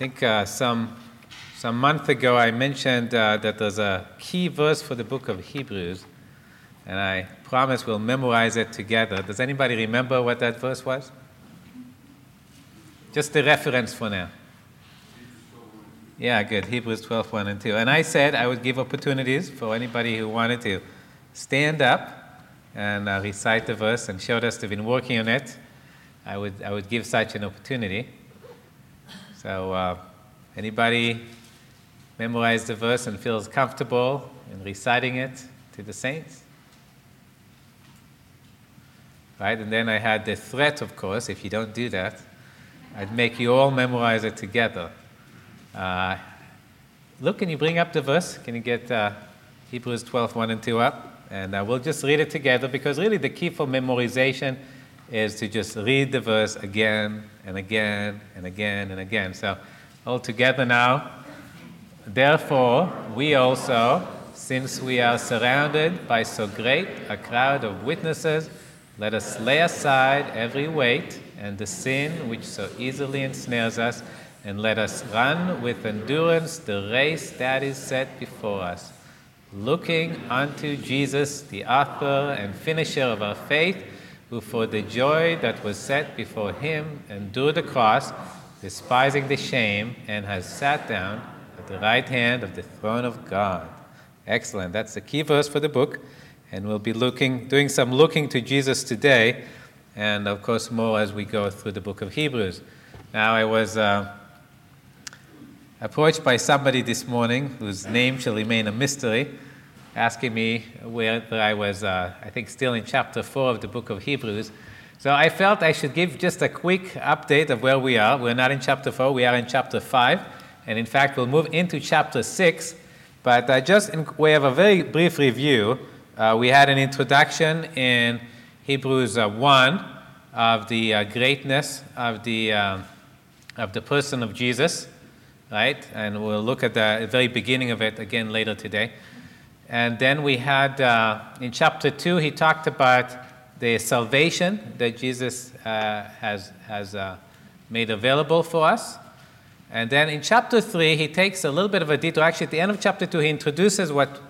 think uh, some, some month ago I mentioned uh, that there's a key verse for the book of Hebrews, and I promise we'll memorize it together. Does anybody remember what that verse was? Just the reference for now. Yeah, good. Hebrews 12, 1 and 2. And I said I would give opportunities for anybody who wanted to stand up and uh, recite the verse and showed us they've been working on it. I would, I would give such an opportunity. So, uh, anybody memorize the verse and feels comfortable in reciting it to the saints? Right? And then I had the threat, of course, if you don't do that, I'd make you all memorize it together. Uh, look, can you bring up the verse? Can you get uh, Hebrews 12, 1 and 2 up? And uh, we'll just read it together because really the key for memorization is to just read the verse again and again and again and again. So, all together now. Therefore, we also, since we are surrounded by so great a crowd of witnesses, let us lay aside every weight and the sin which so easily ensnares us, and let us run with endurance the race that is set before us, looking unto Jesus, the author and finisher of our faith who for the joy that was set before him endured the cross, despising the shame, and has sat down at the right hand of the throne of God. Excellent. That's the key verse for the book. And we'll be looking, doing some looking to Jesus today, and of course, more as we go through the book of Hebrews. Now, I was uh, approached by somebody this morning whose name shall remain a mystery asking me whether I was, uh, I think, still in chapter 4 of the book of Hebrews. So I felt I should give just a quick update of where we are. We're not in chapter 4, we are in chapter 5. And in fact, we'll move into chapter 6. But uh, just in way of a very brief review, uh, we had an introduction in Hebrews uh, 1 of the uh, greatness of the, uh, of the person of Jesus, right? And we'll look at the very beginning of it again later today. And then we had uh, in chapter 2, he talked about the salvation that Jesus uh, has, has uh, made available for us. And then in chapter 3, he takes a little bit of a detour. Actually, at the end of chapter 2, he introduces what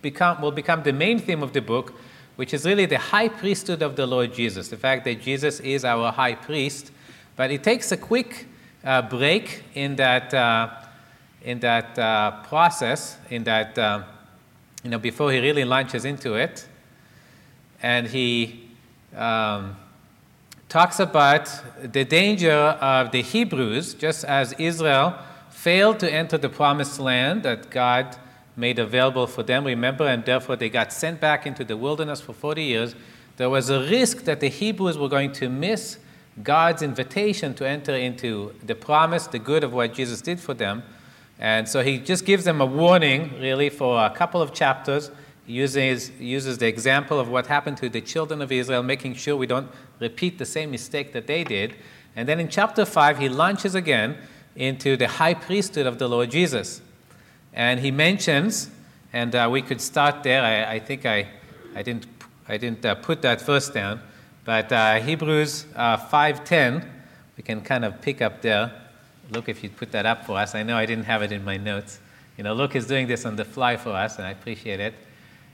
become, will become the main theme of the book, which is really the high priesthood of the Lord Jesus, the fact that Jesus is our high priest. But he takes a quick uh, break in that, uh, in that uh, process, in that you know, before he really launches into it. And he um, talks about the danger of the Hebrews, just as Israel failed to enter the promised land that God made available for them, remember, and therefore they got sent back into the wilderness for 40 years. There was a risk that the Hebrews were going to miss God's invitation to enter into the promise, the good of what Jesus did for them. And so he just gives them a warning, really, for a couple of chapters. He uses, uses the example of what happened to the children of Israel, making sure we don't repeat the same mistake that they did. And then in chapter 5, he launches again into the high priesthood of the Lord Jesus. And he mentions, and uh, we could start there. I, I, think I, I didn't, I didn't uh, put that verse down, but uh, Hebrews 5.10, uh, we can kind of pick up there. Luke, if you'd put that up for us. I know I didn't have it in my notes. You know, Luke is doing this on the fly for us, and I appreciate it.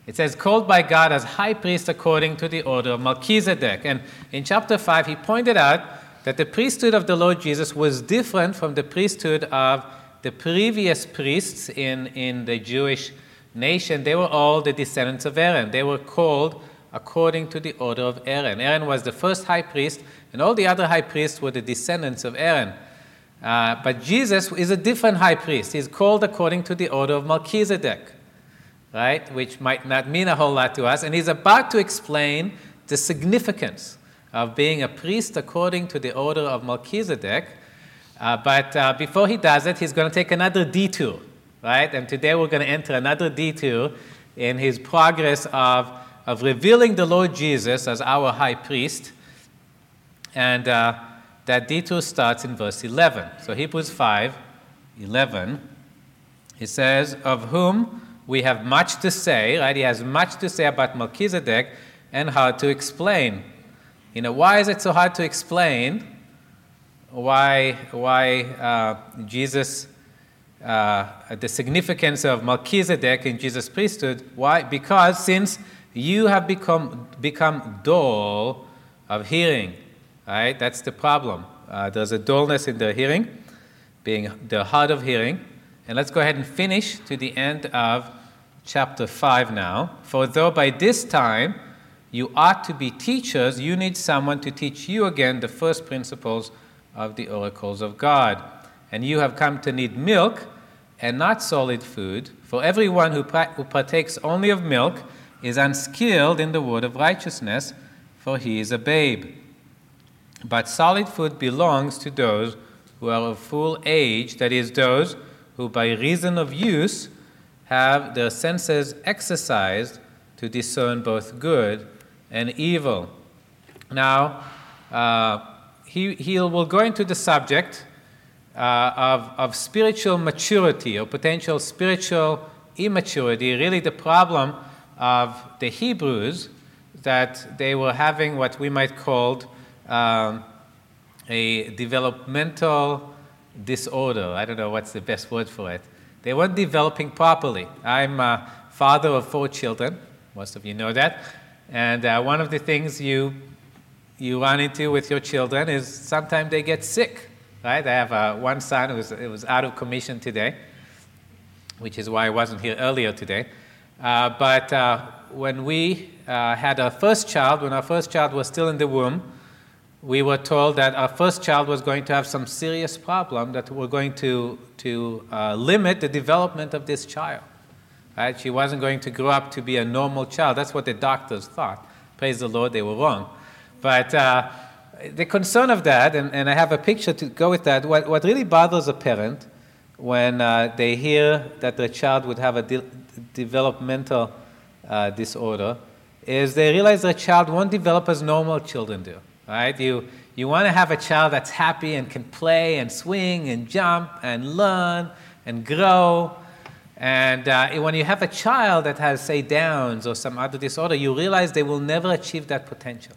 It says, called by God as high priest according to the order of Melchizedek. And in chapter 5, he pointed out that the priesthood of the Lord Jesus was different from the priesthood of the previous priests in, in the Jewish nation. They were all the descendants of Aaron. They were called according to the order of Aaron. Aaron was the first high priest, and all the other high priests were the descendants of Aaron. Uh, but Jesus is a different high priest. He's called according to the order of Melchizedek, right? Which might not mean a whole lot to us. And he's about to explain the significance of being a priest according to the order of Melchizedek. Uh, but uh, before he does it, he's going to take another detour, right? And today we're going to enter another detour in his progress of, of revealing the Lord Jesus as our high priest. And uh, that detour starts in verse 11. So Hebrews 5 11, he says, Of whom we have much to say, right? He has much to say about Melchizedek and how to explain. You know, why is it so hard to explain? why, why uh, Jesus, uh, the significance of Melchizedek in Jesus' priesthood. Why? Because since you have become, become dull of hearing, right? That's the problem. Uh, there's a dullness in the hearing, being the hard of hearing. And let's go ahead and finish to the end of chapter 5 now. For though by this time you ought to be teachers, you need someone to teach you again the first principles of the oracles of God. And you have come to need milk and not solid food, for everyone who, who partakes only of milk is unskilled in the word of righteousness, for he is a babe. But solid food belongs to those who are of full age, that is, those who by reason of use have their senses exercised to discern both good and evil. Now, uh, he, he will go into the subject uh, of, of spiritual maturity or potential spiritual immaturity, really the problem of the Hebrews that they were having what we might call um, a developmental disorder. I don't know what's the best word for it. They weren't developing properly. I'm a father of four children. Most of you know that. And uh, one of the things you you run into with your children is sometimes they get sick, right? I have uh, one son who was, was out of commission today, which is why I wasn't here earlier today. Uh, but uh, when we uh, had our first child, when our first child was still in the womb, we were told that our first child was going to have some serious problem that we're going to, to uh, limit the development of this child. Right? She wasn't going to grow up to be a normal child. That's what the doctors thought. Praise the Lord, they were wrong. But uh, the concern of that, and, and I have a picture to go with that, what, what really bothers a parent when uh, they hear that their child would have a de- developmental uh, disorder is they realize their child won't develop as normal children do. Right? You, you want to have a child that's happy and can play and swing and jump and learn and grow. And uh, when you have a child that has, say, Downs or some other disorder, you realize they will never achieve that potential.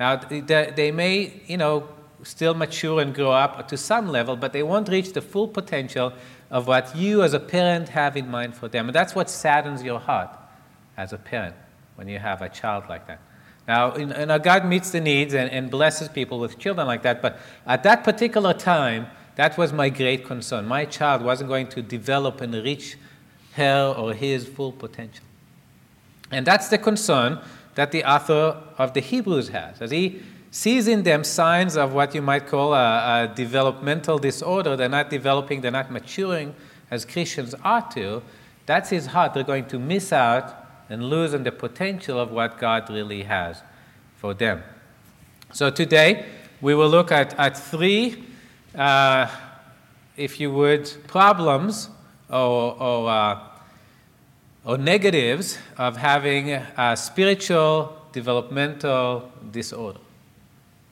Now, they may, you know, still mature and grow up to some level, but they won't reach the full potential of what you as a parent have in mind for them. And that's what saddens your heart as a parent when you have a child like that. Now, you know, God meets the needs and, and blesses people with children like that, but at that particular time, that was my great concern. My child wasn't going to develop and reach her or his full potential. And that's the concern that the author of the Hebrews has, as he sees in them signs of what you might call a, a developmental disorder. They're not developing, they're not maturing as Christians ought to. That's his heart. They're going to miss out and losing the potential of what God really has for them. So today, we will look at, at three, uh, if you would, problems or, or uh, or negatives of having a spiritual developmental disorder.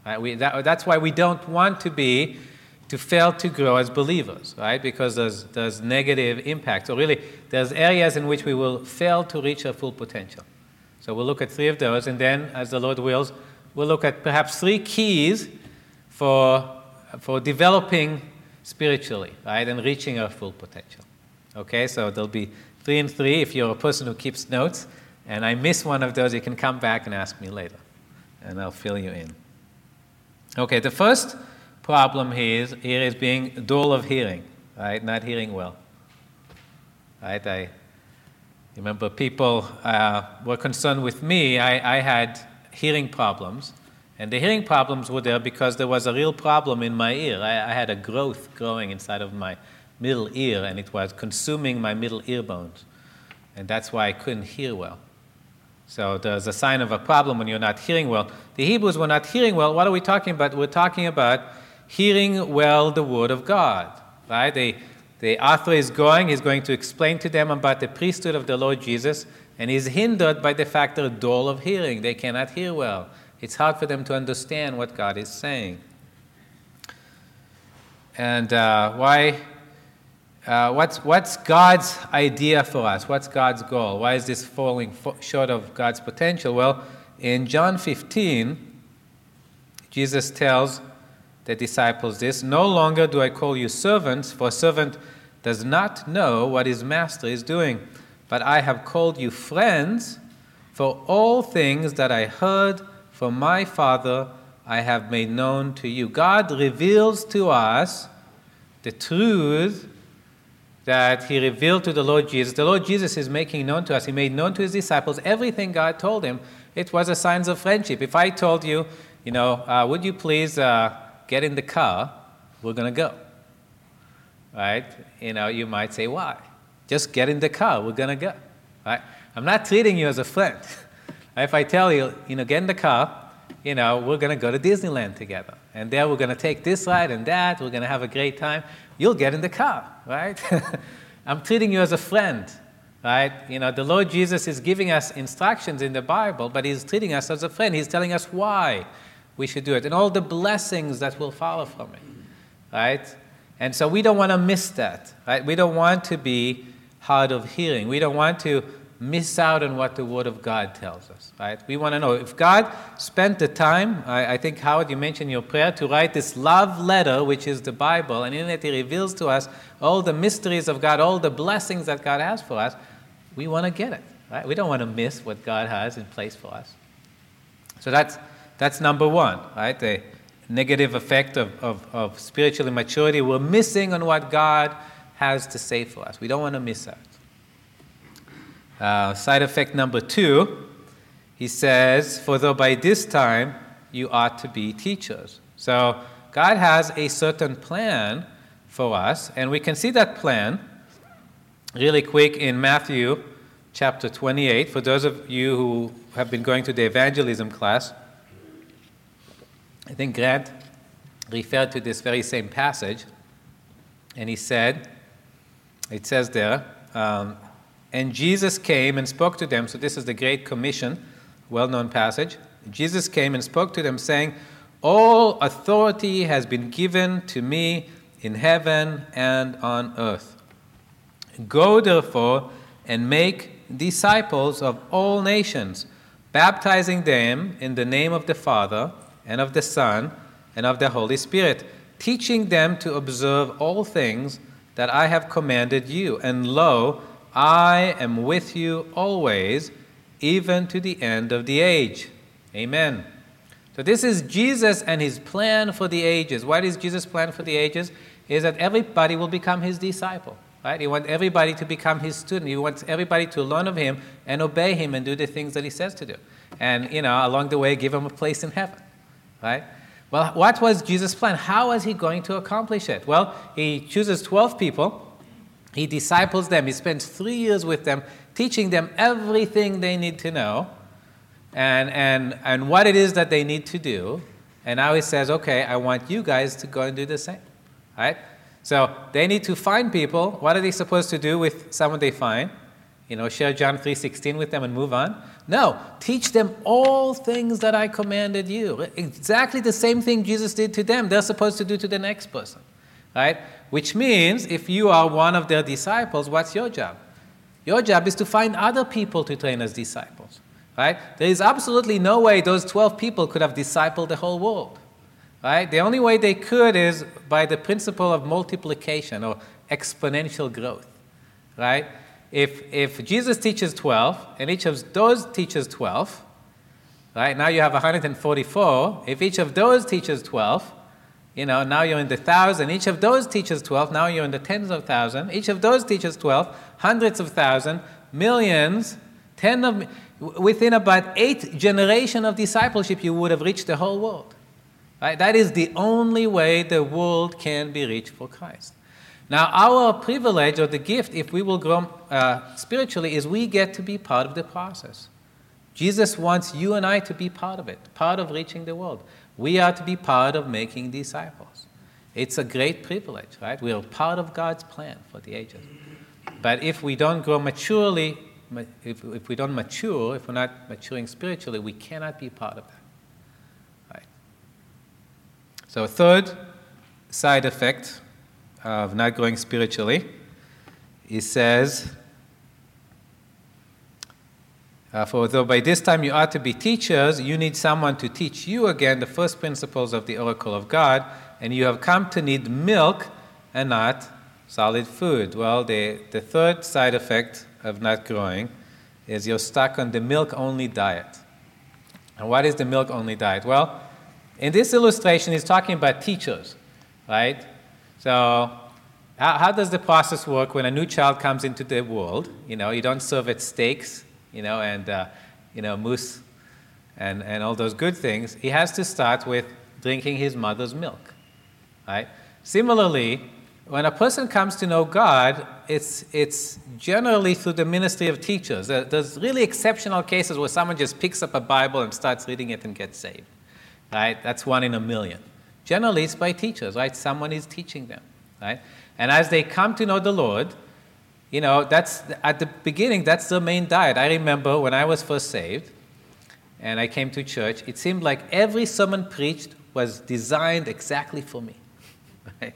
Right? We, that, that's why we don't want to be to fail to grow as believers, right? Because there's, there's negative impacts. So really, there's areas in which we will fail to reach our full potential. So we'll look at three of those, and then, as the Lord wills, we'll look at perhaps three keys for, for developing spiritually, right, and reaching our full potential. Okay, so there'll be three and three if you're a person who keeps notes. And I miss one of those, you can come back and ask me later, and I'll fill you in. Okay, the first problem here is, here is being dull of hearing, right? Not hearing well. Right? I remember people uh, were concerned with me. I, I had hearing problems, and the hearing problems were there because there was a real problem in my ear. I, I had a growth growing inside of my middle ear, and it was consuming my middle ear bones. And that's why I couldn't hear well. So there's a sign of a problem when you're not hearing well. The Hebrews were not hearing well. What are we talking about? We're talking about hearing well the Word of God. Right? They, the author is going, he's going to explain to them about the priesthood of the Lord Jesus, and he's hindered by the fact they're dull of hearing. They cannot hear well. It's hard for them to understand what God is saying. And uh, why uh, what's, what's God's idea for us? What's God's goal? Why is this falling fo- short of God's potential? Well, in John 15, Jesus tells the disciples this No longer do I call you servants, for a servant does not know what his master is doing, but I have called you friends, for all things that I heard from my Father I have made known to you. God reveals to us the truth that he revealed to the Lord Jesus. The Lord Jesus is making known to us, he made known to his disciples everything God told him. It was a signs of friendship. If I told you, you know, uh, would you please uh, get in the car? We're going to go. Right? You know, you might say, why? Just get in the car. We're going to go. Right? I'm not treating you as a friend. if I tell you, you know, get in the car, you know, we're going to go to Disneyland together. And there we're going to take this ride and that. We're going to have a great time. You'll get in the car, right? I'm treating you as a friend, right? You know, the Lord Jesus is giving us instructions in the Bible, but He's treating us as a friend. He's telling us why we should do it and all the blessings that will follow from it, right? And so we don't want to miss that, right? We don't want to be hard of hearing. We don't want to miss out on what the Word of God tells us, right? We want to know if God spent the time, I, I, think, Howard, you mentioned your prayer, to write this love letter, which is the Bible, and in it He reveals to us all the mysteries of God, all the blessings that God has for us, we want to get it, right? We don't want to miss what God has in place for us. So that's, that's number one, right? The negative effect of, of, of spiritual immaturity. We're missing on what God has to say for us. We don't want to miss out. Uh, side effect number two, he says, For though by this time you ought to be teachers. So God has a certain plan for us, and we can see that plan really quick in Matthew chapter 28. For those of you who have been going to the evangelism class, I think Grant referred to this very same passage, and he said, it says there, um, and Jesus came and spoke to them. So, this is the Great Commission, well known passage. Jesus came and spoke to them, saying, All authority has been given to me in heaven and on earth. Go therefore and make disciples of all nations, baptizing them in the name of the Father and of the Son and of the Holy Spirit, teaching them to observe all things that I have commanded you. And lo, I am with you always, even to the end of the age. Amen. So, this is Jesus and his plan for the ages. What is Jesus' plan for the ages? Is that everybody will become his disciple. Right? He wants everybody to become his student. He wants everybody to learn of him and obey him and do the things that he says to do. And, you know, along the way, give him a place in heaven. Right? Well, what was Jesus' plan? How was he going to accomplish it? Well, he chooses 12 people he disciples them. He spends three years with them, teaching them everything they need to know and, and, and what it is that they need to do. And now he says, okay, I want you guys to go and do the same. Right? So they need to find people. What are they supposed to do with someone they find? You know, share John 3.16 with them and move on? No, teach them all things that I commanded you. Exactly the same thing Jesus did to them, they're supposed to do to the next person. Right? Which means if you are one of their disciples, what's your job? Your job is to find other people to train as disciples. Right? There is absolutely no way those 12 people could have discipled the whole world. Right? The only way they could is by the principle of multiplication or exponential growth. Right? If, if Jesus teaches 12 and each of those teaches 12, right? Now you have 144. If each of those teaches 12, you know, now you're in the thousand. Each of those teaches 12. Now you're in the tens of thousand. Each of those teaches 12, hundreds of thousand, millions, millions, ten of, within about eight generation of discipleship, you would have reached the whole world. Right? That is the only way the world can be reached for Christ. Now, our privilege or the gift, if we will grow uh, spiritually, is we get to be part of the process. Jesus wants you and I to be part of it, part of reaching the world. We are to be part of making disciples. It's a great privilege, right? We are part of God's plan for the ages. But if we don't grow maturely, if, if we don't mature, if we're not maturing spiritually, we cannot be part of that. Right? So, third side effect of not growing spiritually, he says, uh, for though by this time you ought to be teachers, you need someone to teach you again the first principles of the oracle of God, and you have come to need milk and not solid food. Well, the, the third side effect of not growing is you're stuck on the milk only diet. And what is the milk only diet? Well, in this illustration, he's talking about teachers, right? So, how, how, does the process work when a new child comes into the world? You know, you don't serve it steaks, you know, and, uh, you know, mousse and, and all those good things. He has to start with drinking his mother's milk, right? Similarly, when a person comes to know God, it's, it's generally through the ministry of teachers. There's really exceptional cases where someone just picks up a Bible and starts reading it and gets saved. Right? That's one in a million. Generally, it's by teachers, right? Someone is teaching them, right? And as they come to know the Lord, you know, that's at the beginning, that's the main diet. I remember when I was first saved and I came to church, it seemed like every sermon preached was designed exactly for me. Right?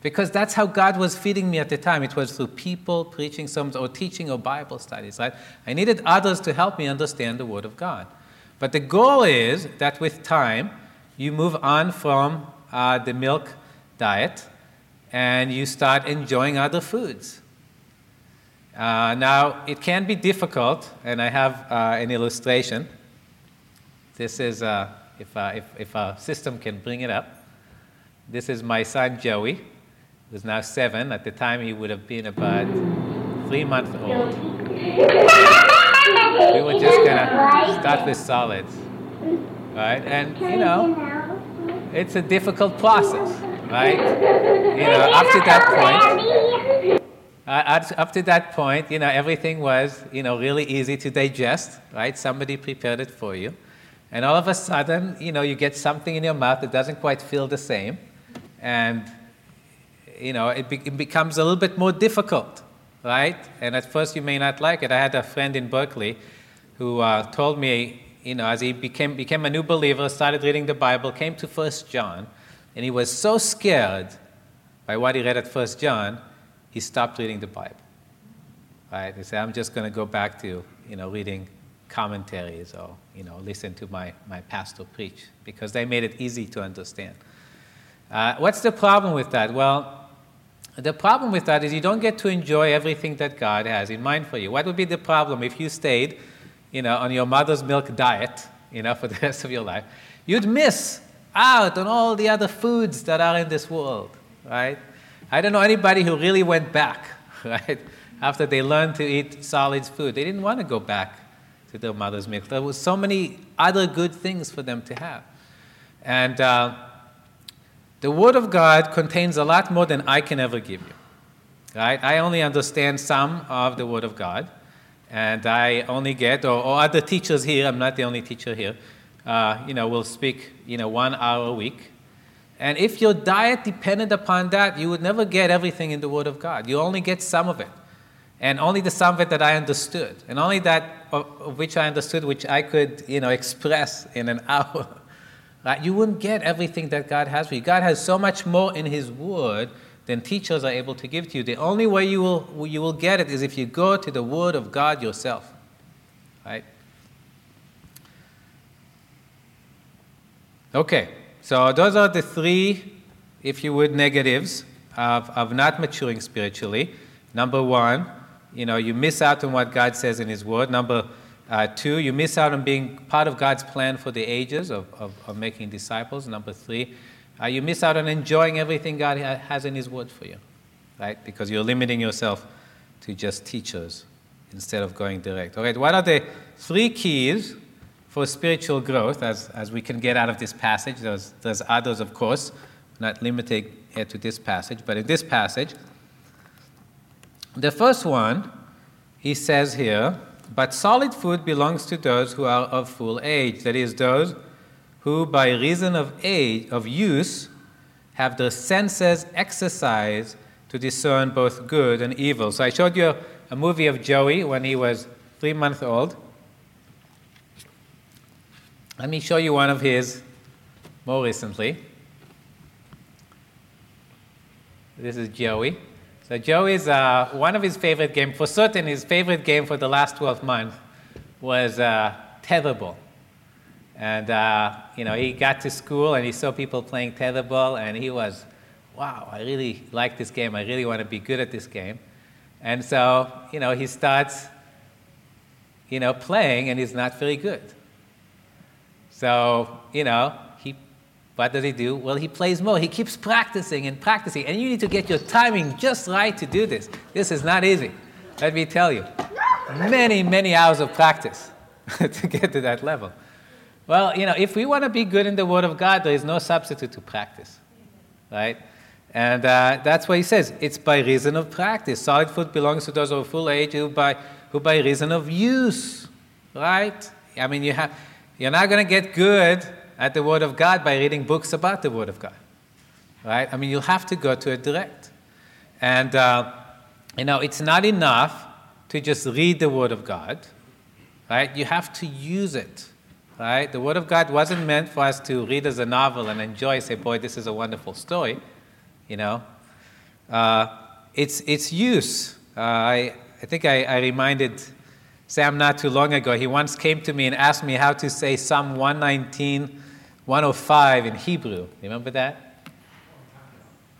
Because that's how God was feeding me at the time. It was through people preaching sermons or teaching or Bible studies, right? I needed others to help me understand the Word of God. But the goal is that with time, you move on from uh, the milk diet and you start enjoying other foods. Uh, now, it can be difficult, and I have uh, an illustration. This is, uh, if, uh, if, if our system can bring it up, this is my son Joey who's now seven. At the time, he would have been about three months old. We were just gonna start with solids, right? And you know, it's a difficult process, right? You know, up to that point. Uh, up to that point, you know, everything was, you know, really easy to digest, right? Somebody prepared it for you. And all of a sudden, you know, you get something in your mouth that doesn't quite feel the same. And you know, it, be, it becomes a little bit more difficult, right? And at first you may not like it. I had a friend in Berkeley who uh, told me, you know, as he became, became a new believer, started reading the Bible, came to First John, and he was so scared by what he read at First John, he stopped reading the Bible. Right? He said, I'm just going to go back to, you know, reading commentaries or, you know, listen to my, my pastor preach because they made it easy to understand. Uh, what's the problem with that? Well, the problem with that is you don't get to enjoy everything that God has in mind for you. What would be the problem if you stayed, you know, on your mother's milk diet, you know, for the rest of your life? You'd miss out on all the other foods that are in this world, right? I don't know anybody who really went back, right? After they learned to eat solid food, they didn't want to go back to their mother's milk. There was so many other good things for them to have, and. Uh, the Word of God contains a lot more than I can ever give you. Right? I only understand some of the Word of God, and I only get, or, or other teachers here, I'm not the only teacher here, uh, you know, will speak, you know, one hour a week. And if your diet depended upon that, you would never get everything in the Word of God. You only get some of it. And only the some of it that I understood. And only that of, of which I understood, which I could, you know, express in an hour. Right? You wouldn't get everything that God has for you. God has so much more in His Word than teachers are able to give to you. The only way you will, you will get it is if you go to the Word of God yourself. Right? Okay, so those are the three, if you would, negatives of, of not maturing spiritually. Number one, you know, you miss out on what God says in His Word. Number uh, two, you miss out on being part of God's plan for the ages of, of, of making disciples. Number three, uh, you miss out on enjoying everything God has in His Word for you, right? Because you're limiting yourself to just teachers instead of going direct. All right, what are the three keys for spiritual growth as, as we can get out of this passage? There's, there's others, of course, not limited here to this passage, but in this passage, the first one, he says here, but solid food belongs to those who are of full age, that is, those who, by reason of age, of use, have their senses exercised to discern both good and evil. So I showed you a movie of Joey when he was three months old. Let me show you one of his more recently. This is Joey. So Joey's uh, one of his favorite games, for certain, his favorite game for the last 12 months was uh, tetherball. And, uh, you know, he got to school and he saw people playing tetherball and he was, wow, I really like this game. I really want to be good at this game. And so, you know, he starts, you know, playing and he's not very good. So, you know, he, what does he do? Well, he plays more. He keeps practicing and practicing. And you need to get your timing just right to do this. This is not easy. Let me tell you. Many, many hours of practice to get to that level. Well, you know, if we want to be good in the Word of God, there is no substitute to practice, right? And uh, that's what he says. It's by reason of practice. Solid food belongs to those of full age who by, who by reason of use, right? I mean, you have you're not going to get good at the Word of God by reading books about the Word of God. Right? I mean, you'll have to go to it direct. And, uh, you know, it's not enough to just read the Word of God. Right? You have to use it. Right? The Word of God wasn't meant for us to read as a novel and enjoy, say, boy, this is a wonderful story. You know? Uh, it's, it's use. Uh, I, I think I, I reminded Sam not too long ago. He once came to me and asked me how to say Psalm 119, 105 in Hebrew. Remember that?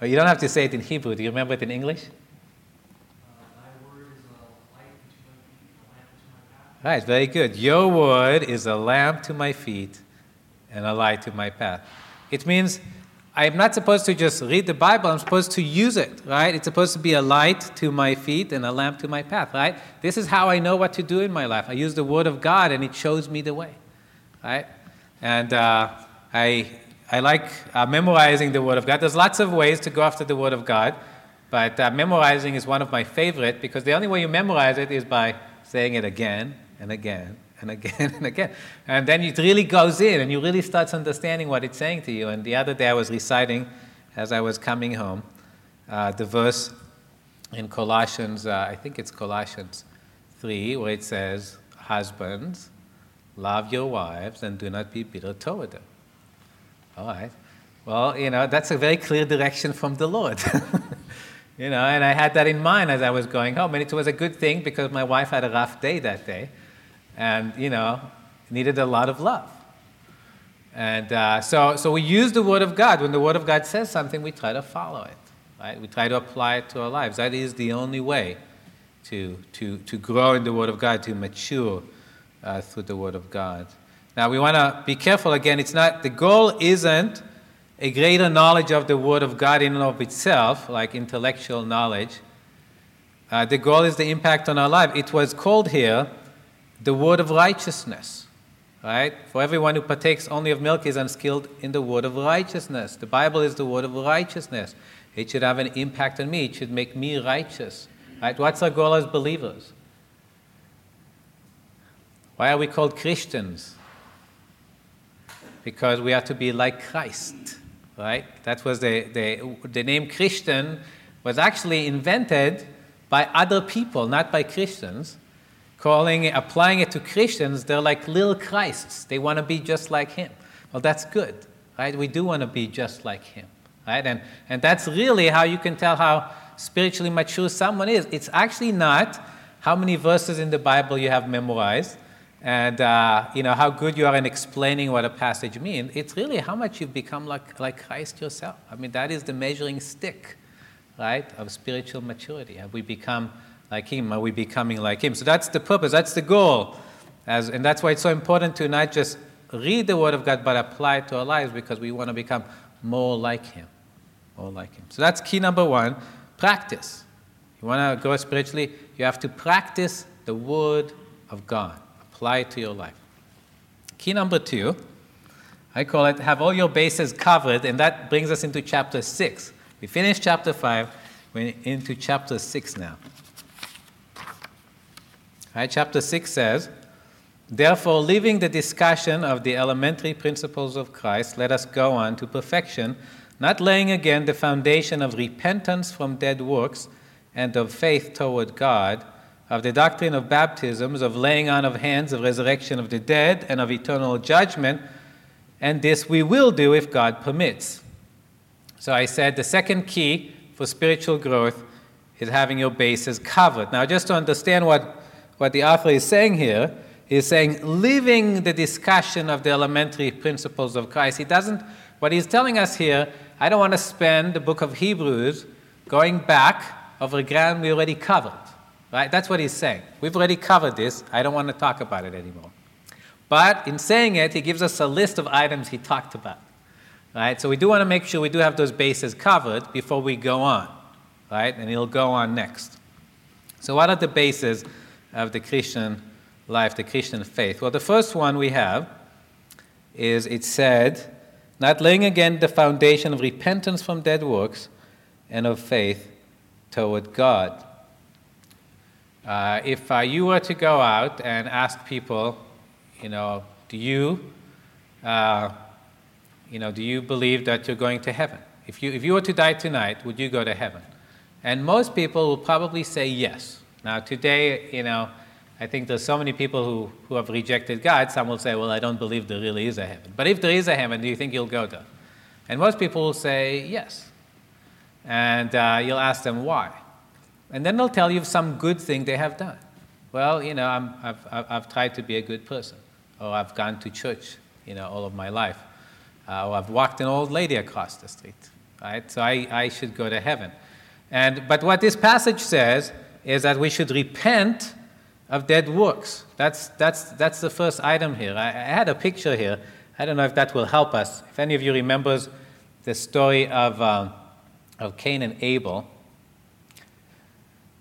Oh, you don't have to say it in Hebrew. Do you remember it in English? Right, very good. Your word is a lamp to my feet and a light to my path. It means I'm not supposed to just read the Bible, I'm supposed to use it, right? It's supposed to be a light to my feet and a lamp to my path, right? This is how I know what to do in my life. I use the Word of God and it shows me the way, right? And uh, I, I like uh, memorizing the Word of God. There's lots of ways to go after the Word of God, but uh, memorizing is one of my favorite because the only way you memorize it is by saying it again and again and again and again. And then it really goes in and you really start understanding what it's saying to you. And the other day I was reciting as I was coming home uh, the verse in Colossians, uh, I think it's Colossians 3, where it says, Husbands, love your wives and do not be bitter toward them. All right. Well, you know, that's a very clear direction from the Lord. you know, and I had that in mind as I was going home. And it was a good thing because my wife had a rough day that day and you know needed a lot of love. And uh, so, so we use the word of god. When the word of god says something we try to follow it right? We try to apply it to our lives. That is the only way to, to, to grow in the word of god to mature uh, through the word of god. Now we want to be careful. Again it's not the goal isn't a greater knowledge of the word of god in and of itself like intellectual knowledge. Uh, the goal is the impact on our life. It was called here the word of righteousness. Right? For everyone who partakes only of milk is unskilled in the word of righteousness. The Bible is the word of righteousness. It should have an impact on me. It should make me righteous. Right? What's our goal as believers? Why are we called Christians? Because we are to be like Christ. Right? That was the, the, the name Christian was actually invented by other people, not by Christians calling applying it to Christians, they're like little Christs. They want to be just like him. Well, that's good, right? We do want to be just like him, right? And, and that's really how you can tell how spiritually mature someone is. It's actually not how many verses in the Bible you have memorized and uh, you know how good you are in explaining what a passage means. It's really how much you've become like, like Christ yourself. I mean, that is the measuring stick, right, of spiritual maturity. Have we become like Him? Are we becoming like Him? So that's the purpose, that's the goal. As, and that's why it's so important to not just read the Word of God, but apply it to our lives because we want to become more like Him. More like Him. So that's key number one practice. You want to grow spiritually, you have to practice the Word of God, apply it to your life. Key number two, I call it have all your bases covered, and that brings us into chapter 6. We finished chapter 5, we're into chapter 6 now. Right? Chapter 6 says, Therefore, leaving the discussion of the elementary principles of Christ, let us go on to perfection, not laying again the foundation of repentance from dead works and of faith toward God, of the doctrine of baptisms, of laying on of hands, of resurrection of the dead, and of eternal judgment. And this we will do if God permits. So I said the second key for spiritual growth is having your bases covered. Now, just to understand what what the author is saying here He's saying, leaving the discussion of the elementary principles of Christ, he doesn't, what he's telling us here, I don't want to spend the book of Hebrews going back over ground we already covered. Right? That's what he's saying. We've already covered this. I don't want to talk about it anymore. But in saying it, he gives us a list of items he talked about. Right? So we do want to make sure we do have those bases covered before we go on. Right? And he'll go on next. So what are the bases of the Christian life, the Christian faith? Well, the first one we have is it said, not laying again the foundation of repentance from dead works and of faith toward God. Uh, if uh, you were to go out and ask people, you know, do you, uh, you know, do you believe that you're going to heaven? If you, if you were to die tonight, would you go to heaven? And most people will probably say yes. Now, today, you know, I think there's so many people who, who have rejected God. Some will say, well, I don't believe there really is a heaven. But if there is a heaven, do you think you'll go there? And most people will say yes. And uh, you'll ask them why. And then they'll tell you some good thing they have done. Well, you know, i have I've tried to be a good person, or I've gone to church, you know, all of my life, uh, or I've walked an old lady across the street, right? So I, I should go to heaven. And, but what this passage says is that we should repent of dead works. That's, that's, that's the first item here. I, I had a picture here. I don't know if that will help us. If any of you remembers the story of, uh, of Cain and Abel,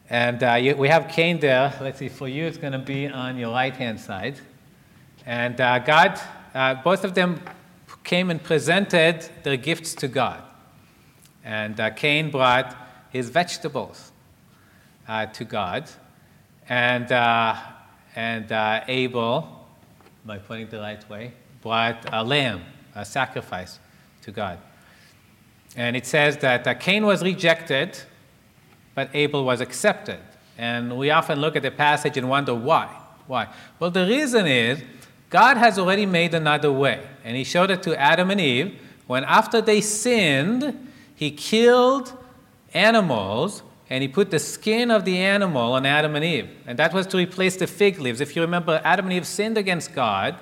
and uh, you, we have Cain there. Let's see, for you it's going to be on your right hand side. And uh, God, uh, both of them came and presented their gifts to God. And uh, Cain brought his vegetables Uh, to God. And, uh, and uh, Abel, by pointing the right way, brought a lamb, a sacrifice to God. And it says that uh, Cain was rejected but Abel was accepted. And we often look at the passage and wonder why. Why? Well, the reason is God has already made another way. And He showed it to Adam and Eve when, after they sinned, He killed animals and He put the skin of the animal on Adam and Eve. And that was to replace the fig leaves. If you remember, Adam and Eve sinned against God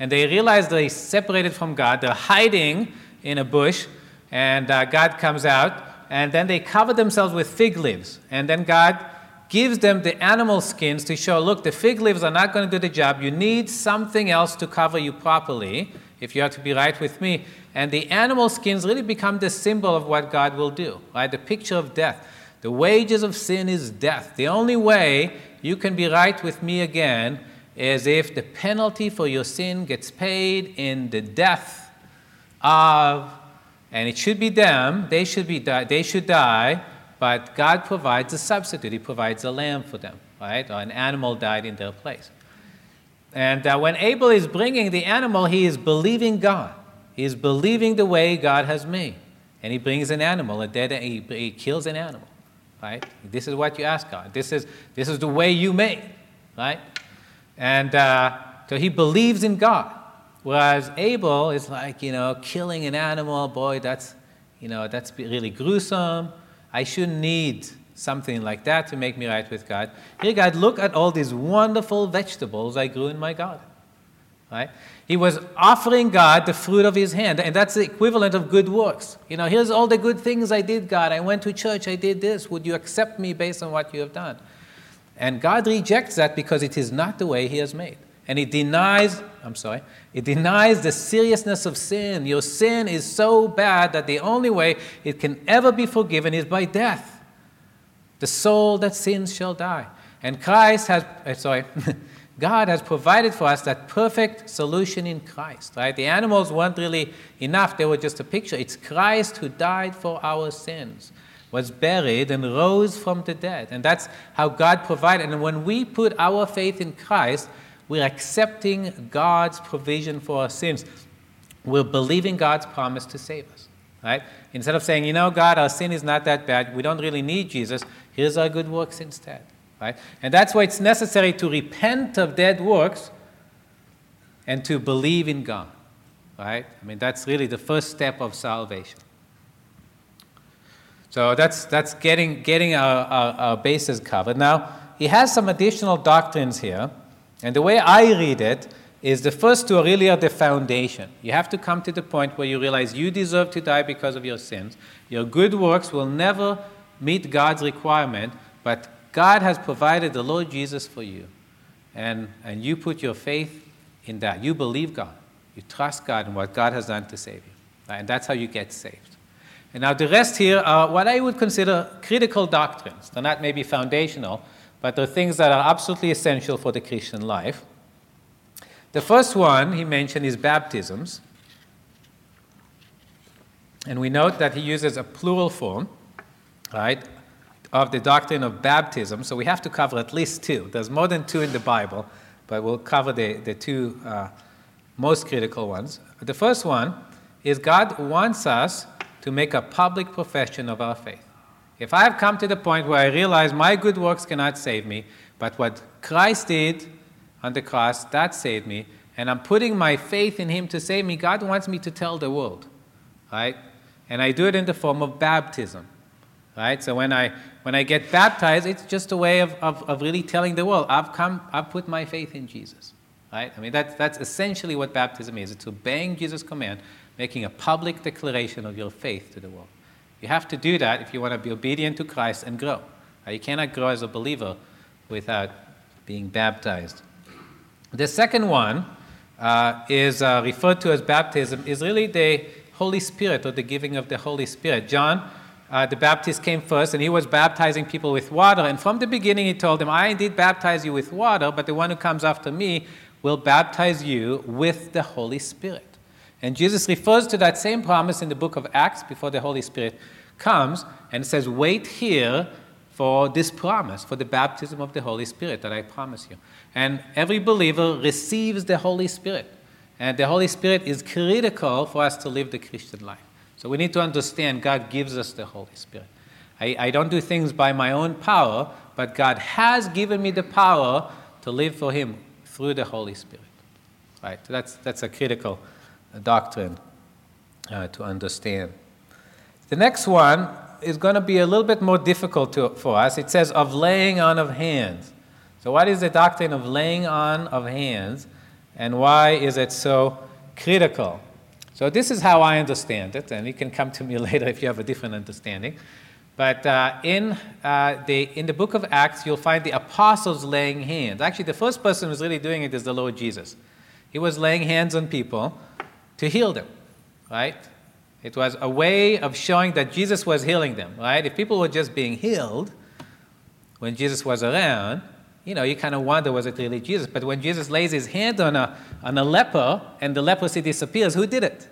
and they realized they separated from God. They're hiding in a bush, and uh, God comes out and then they cover themselves with fig leaves. And then God gives them the animal skins to show look, the fig leaves are not going to do the job. You need something else to cover you properly if you have to be right with me. And the animal skins really become the symbol of what God will do, right? The picture of death. The wages of sin is death. The only way you can be right with me again is if the penalty for your sin gets paid in the death of and it should be them, they should, be die, they should die, but God provides a substitute. He provides a lamb for them, right? Or an animal died in their place. And uh, when Abel is bringing the animal, he is believing God. He is believing the way God has made. And he brings an animal, a dead, he, he kills an animal, right? This is what you ask God. This is, this is the way you made, right? And uh, so he believes in God. Whereas Abel is like, you know, killing an animal, boy, that's, you know, that's really gruesome. I shouldn't need something like that to make me right with God. Here, God, look at all these wonderful vegetables I grew in my garden. Right? He was offering God the fruit of his hand, and that's the equivalent of good works. You know, here's all the good things I did, God. I went to church, I did this. Would you accept me based on what you have done? And God rejects that because it is not the way he has made. And he denies I'm sorry, it denies the seriousness of sin. Your sin is so bad that the only way it can ever be forgiven is by death. The soul that sins shall die. And Christ has, uh, sorry, God has provided for us that perfect solution in Christ, right? The animals weren't really enough, they were just a picture. It's Christ who died for our sins, was buried, and rose from the dead. And that's how God provided. And when we put our faith in Christ, we're accepting God's provision for our sins. We're believing God's promise to save us. Right? Instead of saying, you know, God, our sin is not that bad. We don't really need Jesus. Here's our good works instead. Right? And that's why it's necessary to repent of dead works and to believe in God. Right? I mean, that's really the first step of salvation. So that's, that's getting, getting our, our, our bases covered. Now, he has some additional doctrines here And the way I read it is the first two really are the foundation. You have to come to the point where you realize you deserve to die because of your sins. Your good works will never meet God's requirement, but God has provided the Lord Jesus for you. And, and you put your faith in that. You believe God. You trust God and what God has done to save you. And that's how you get saved. And now the rest here are what I would consider critical doctrines. They're not maybe foundational, but they're things that are absolutely essential for the Christian life. The first one he mentioned is baptisms. And we note that he uses a plural form, right, of the doctrine of baptism. So we have to cover at least two. There's more than two in the Bible, but we'll cover the, the two uh, most critical ones. The first one is God wants us to make a public profession of our faith. If I have come to the point where I realize my good works cannot save me, but what Christ did on the cross, that saved me, and I'm putting my faith in Him to save me, God wants me to tell the world, right? And I do it in the form of baptism, right? So when I when I get baptized, it's just a way of, of, of really telling the world, I've come, I've put my faith in Jesus, right? I mean, that's, that's essentially what baptism is. It's obeying Jesus' command, making a public declaration of your faith to the world. You have to do that if you want to be obedient to Christ and grow. You cannot grow as a believer without being baptized. The second one uh, is uh, referred to as baptism, is really the Holy Spirit or the giving of the Holy Spirit. John, uh, the Baptist, came first and he was baptizing people with water. And from the beginning, he told them, I indeed baptize you with water, but the one who comes after me will baptize you with the Holy Spirit. And Jesus refers to that same promise in the book of Acts before the Holy Spirit comes and says, Wait here for this promise, for the baptism of the Holy Spirit that I promise you. And every believer receives the Holy Spirit. And the Holy Spirit is critical for us to live the Christian life. So we need to understand God gives us the Holy Spirit. I, I don't do things by my own power, but God has given me the power to live for Him through the Holy Spirit. Right? That's, that's a critical doctrine uh, to understand. The next one is going to be a little bit more difficult to, for us. It says, of laying on of hands. So, what is the doctrine of laying on of hands, and why is it so critical? So, this is how I understand it, and you can come to me later if you have a different understanding. But uh, in, uh, the, in the book of Acts, you'll find the apostles laying hands. Actually, the first person who's really doing it is the Lord Jesus. He was laying hands on people to heal them, right? It was a way of showing that Jesus was healing them, right? If people were just being healed when Jesus was around, you know, you kind of wonder, was it really Jesus? But when Jesus lays his hand on a, on a leper and the leprosy disappears, who did it?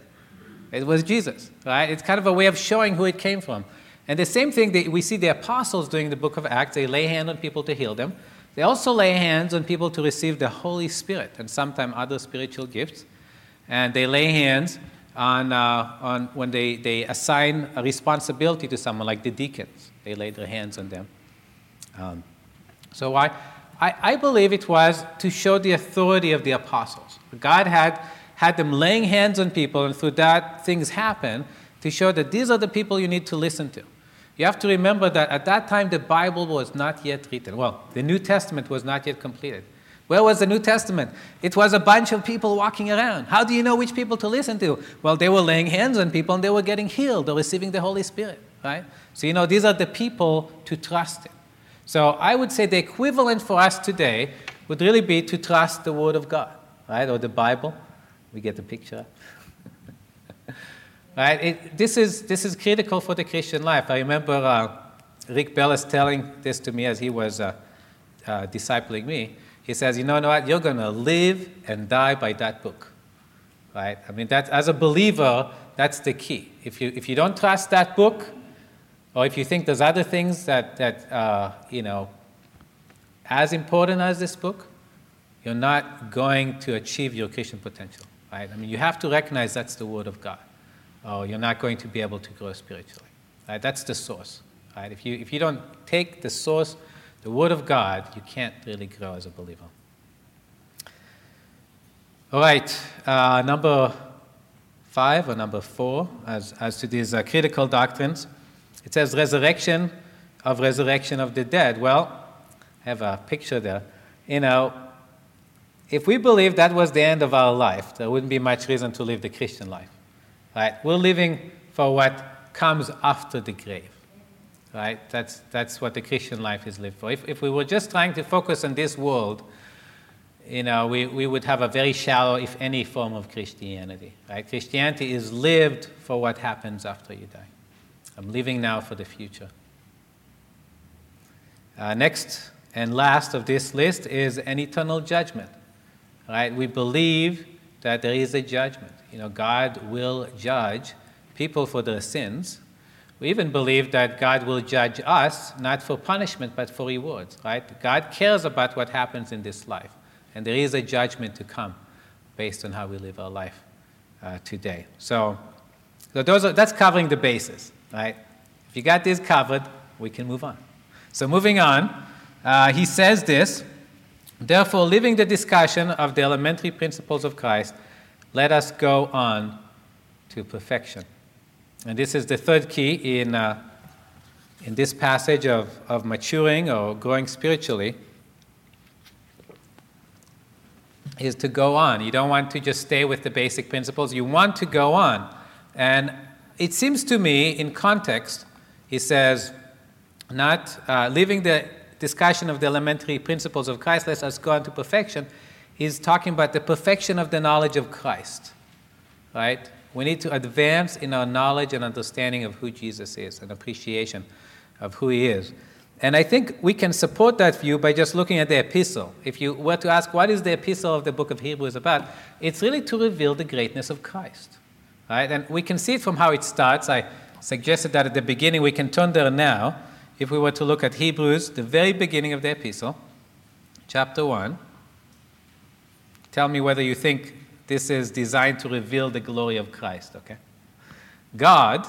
It was Jesus, right? It's kind of a way of showing who it came from. And the same thing that we see the apostles doing in the book of Acts. They lay hands on people to heal them. They also lay hands on people to receive the Holy Spirit and sometimes other spiritual gifts. And they lay hands on, uh, on when they, they assign a responsibility to someone, like the deacons. They lay their hands on them. Um, so I, I, I believe it was to show the authority of the apostles. God had, had them laying hands on people, and through that, things happen to show that these are the people you need to listen to. You have to remember that at that time, the Bible was not yet written. Well, the New Testament was not yet completed. Where was the New Testament? It was a bunch of people walking around. How do you know which people to listen to? Well, they were laying hands on people and they were getting healed or receiving the Holy Spirit, right? So, you know, these are the people to trust in. So, I would say the equivalent for us today would really be to trust the Word of God, right? Or the Bible. We get the picture. right? It, this, is, this is critical for the Christian life. I remember uh, Rick Bellis telling this to me as he was uh, uh, discipling me he says, you know what, you're going to live and die by that book. Right? I mean, that, as a believer, that's the key. If you, if you don't trust that book, or if you think there's other things that, that uh, you know, as important as this book, you're not going to achieve your Christian potential. Right? I mean, you have to recognize that's the Word of God, or you're not going to be able to grow spiritually. Right? That's the source. Right? If, you, if you don't take the source the Word of God, you can't really grow as a believer. All right, uh, number five or number four, as, as to these uh, critical doctrines, it says resurrection of resurrection of the dead. Well, I have a picture there. You know, if we believe that was the end of our life, there wouldn't be much reason to live the Christian life. Right? We're living for what comes after the grave. Right? That's, that's what the Christian life is lived for. If, if we were just trying to focus on this world, you know, we, we would have a very shallow, if any, form of Christianity. Right? Christianity is lived for what happens after you die. I'm living now for the future. Uh, next and last of this list is an eternal judgment. Right? We believe that there is a judgment. You know, God will judge people for their sins. We even believe that God will judge us not for punishment but for rewards, right? God cares about what happens in this life, and there is a judgment to come based on how we live our life uh, today. So, so those are, that's covering the bases, right? If you got this covered, we can move on. So, moving on, uh, he says this Therefore, leaving the discussion of the elementary principles of Christ, let us go on to perfection. And this is the third key in, uh, in this passage of, of maturing or growing spiritually is to go on. You don't want to just stay with the basic principles. You want to go on. And it seems to me, in context, he says, not uh, leaving the discussion of the elementary principles of Christ, let us go on to perfection, he's talking about the perfection of the knowledge of Christ. Right? We need to advance in our knowledge and understanding of who Jesus is and appreciation of who he is. And I think we can support that view by just looking at the epistle. If you were to ask what is the epistle of the book of Hebrews about, it's really to reveal the greatness of Christ. Right? And we can see it from how it starts. I suggested that at the beginning. We can turn there now if we were to look at Hebrews, the very beginning of the epistle, chapter 1, tell me whether you think this is designed to reveal the glory of Christ, okay? God,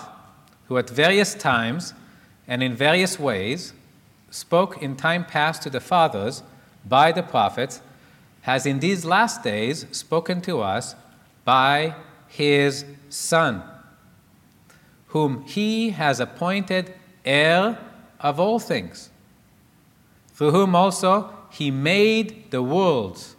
who at various times and in various ways spoke in time past to the fathers by the prophets, has in these last days spoken to us by his Son, whom he has appointed heir of all things, through whom also he made the worlds,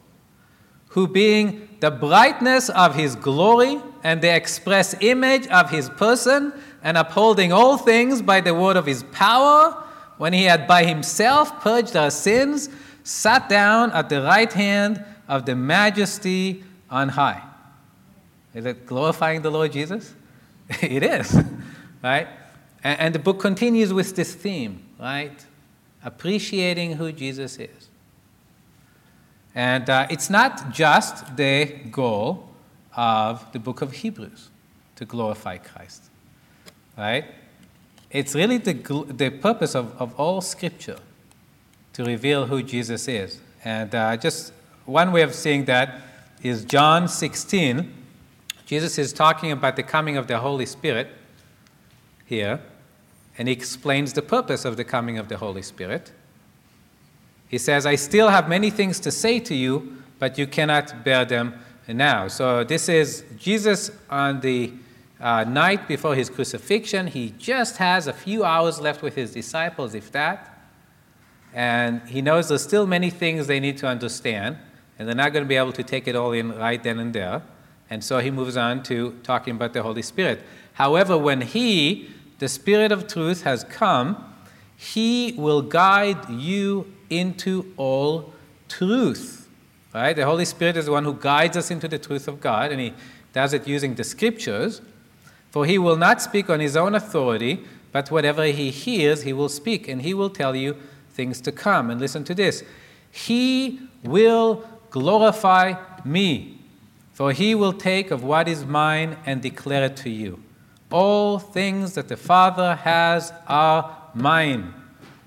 who being the brightness of his glory and the express image of his person, and upholding all things by the word of his power, when he had by himself purged our sins, sat down at the right hand of the majesty on high. Is it glorifying the Lord Jesus? it is, right? And, and the book continues with this theme, right? Appreciating who Jesus is. And uh, it's not just the goal of the book of Hebrews to glorify Christ, right? It's really the, the purpose of, of all scripture to reveal who Jesus is. And uh, just one way of seeing that is John 16. Jesus is talking about the coming of the Holy Spirit here, and he explains the purpose of the coming of the Holy Spirit. He says, I still have many things to say to you, but you cannot bear them now. So, this is Jesus on the uh, night before his crucifixion. He just has a few hours left with his disciples, if that. And he knows there's still many things they need to understand, and they're not going to be able to take it all in right then and there. And so he moves on to talking about the Holy Spirit. However, when he the Spirit of truth has come, he will guide you into all truth. Right? The Holy Spirit is the one who guides us into the truth of God, and he does it using the scriptures. For he will not speak on his own authority, but whatever he hears, he will speak, and he will tell you things to come. And listen to this He will glorify me, for he will take of what is mine and declare it to you. All things that the Father has are mine.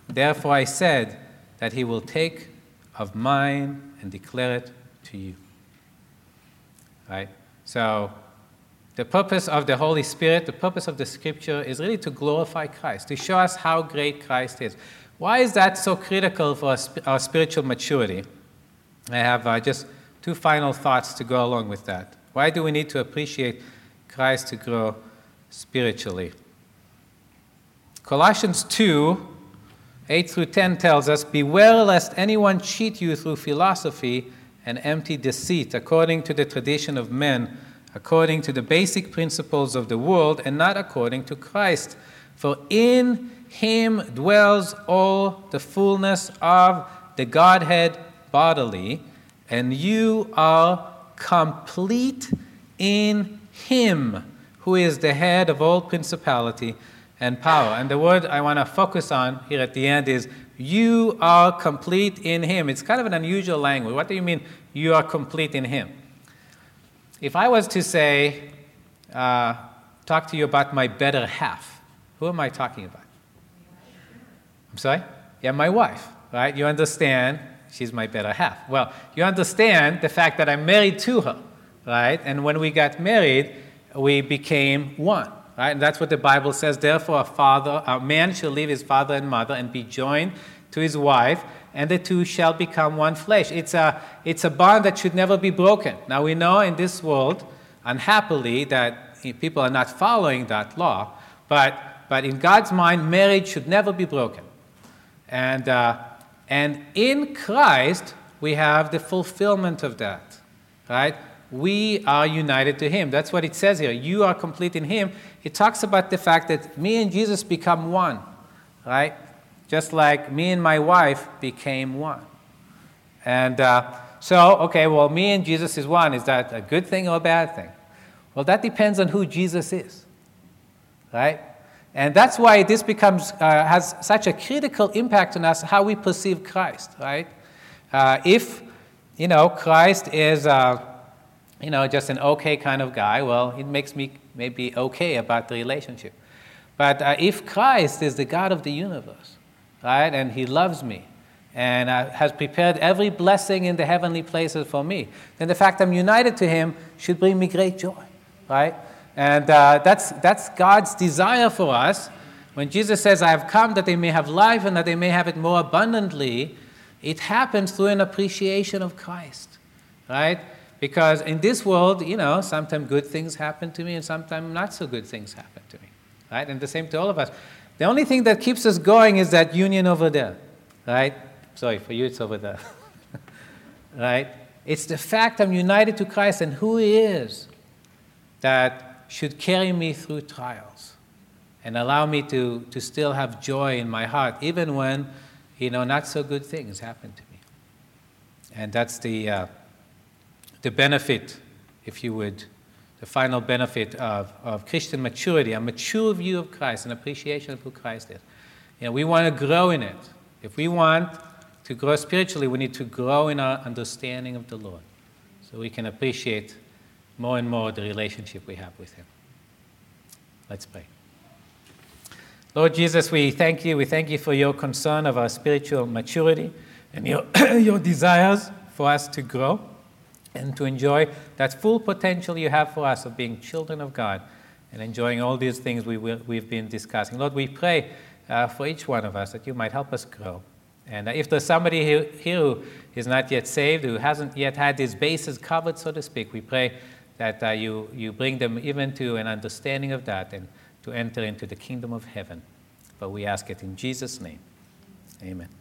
Therefore I said that he will take of mine and declare it to you. Right? So, the purpose of the Holy Spirit, the purpose of the Scripture is really to glorify Christ, to show us how great Christ is. Why is that so critical for our spiritual maturity? I have uh, just two final thoughts to go along with that. Why do we need to appreciate Christ to grow spiritually. Colossians 2 8 through 10 tells us Beware lest anyone cheat you through philosophy and empty deceit according to the tradition of men, according to the basic principles of the world, and not according to Christ. For in him dwells all the fullness of the Godhead bodily, and you are complete in him, who is the head of all principality and power. And the word I want to focus on here at the end is you are complete in him. It's kind of an unusual language. What do you mean you are complete in him? If I was to say, uh, talk to you about my better half, who am I talking about? I'm sorry? Yeah, my wife, right? You understand she's my better half. Well, you understand the fact that I'm married to her, right? And when we got married, we became one, right? And that's what the Bible says. Therefore, a father, a man shall leave his father and mother and be joined to his wife, and the two shall become one flesh. It's a, it's a bond that should never be broken. Now, we know in this world, unhappily, that people are not following that law, but, but in God's mind, marriage should never be broken. And, uh, and in Christ, we have the fulfillment of that, right? We are united to Him. That's what it says here. You are complete in Him. It talks about the fact that me and Jesus become one, right? Just like me and my wife became one. And uh, so, okay, well, me and Jesus is one. Is that a good thing or a bad thing? Well, that depends on who Jesus is, right? And that's why this becomes, uh, has such a critical impact on us, how we perceive Christ, right? Uh, if, you know, Christ is, uh, you know, just an okay kind of guy, well, it makes me maybe okay about the relationship. But uh, if Christ is the God of the universe, right, and he loves me, and uh, has prepared every blessing in the heavenly places for me, then the fact I'm united to him should bring me great joy, right? And uh, that's, that's God's desire for us. When Jesus says, I have come that they may have life and that they may have it more abundantly, it happens through an appreciation of Christ, right? Because in this world, you know, sometimes good things happen to me and sometimes not so good things happen to me, right? And the same to all of us. The only thing that keeps us going is that union over there, right? Sorry, for you it's over there, right? It's the fact I'm united to Christ and who He is that should carry me through trials and allow me to, to still have joy in my heart, even when, you know, not so good things happen to me. And that's the, uh, the benefit, if you would, the final benefit of, of Christian maturity, a mature view of Christ, an appreciation of who Christ is. You know, we want to grow in it. If we want to grow spiritually, we need to grow in our understanding of the Lord so we can appreciate more and more the relationship we have with Him. Let's pray. Lord Jesus, we thank you. We thank you for your concern of our spiritual maturity and your, your desires for us to grow and to enjoy that full potential you have for us of being children of God and enjoying all these things we will, we've been discussing. Lord, we pray uh, for each one of us that you might help us grow. And uh, if there's somebody here, who is not yet saved, who hasn't yet had his bases covered, so to speak, we pray that uh, you, you bring them even to an understanding of that and to enter into the kingdom of heaven. But we ask it in Jesus' name. Amen.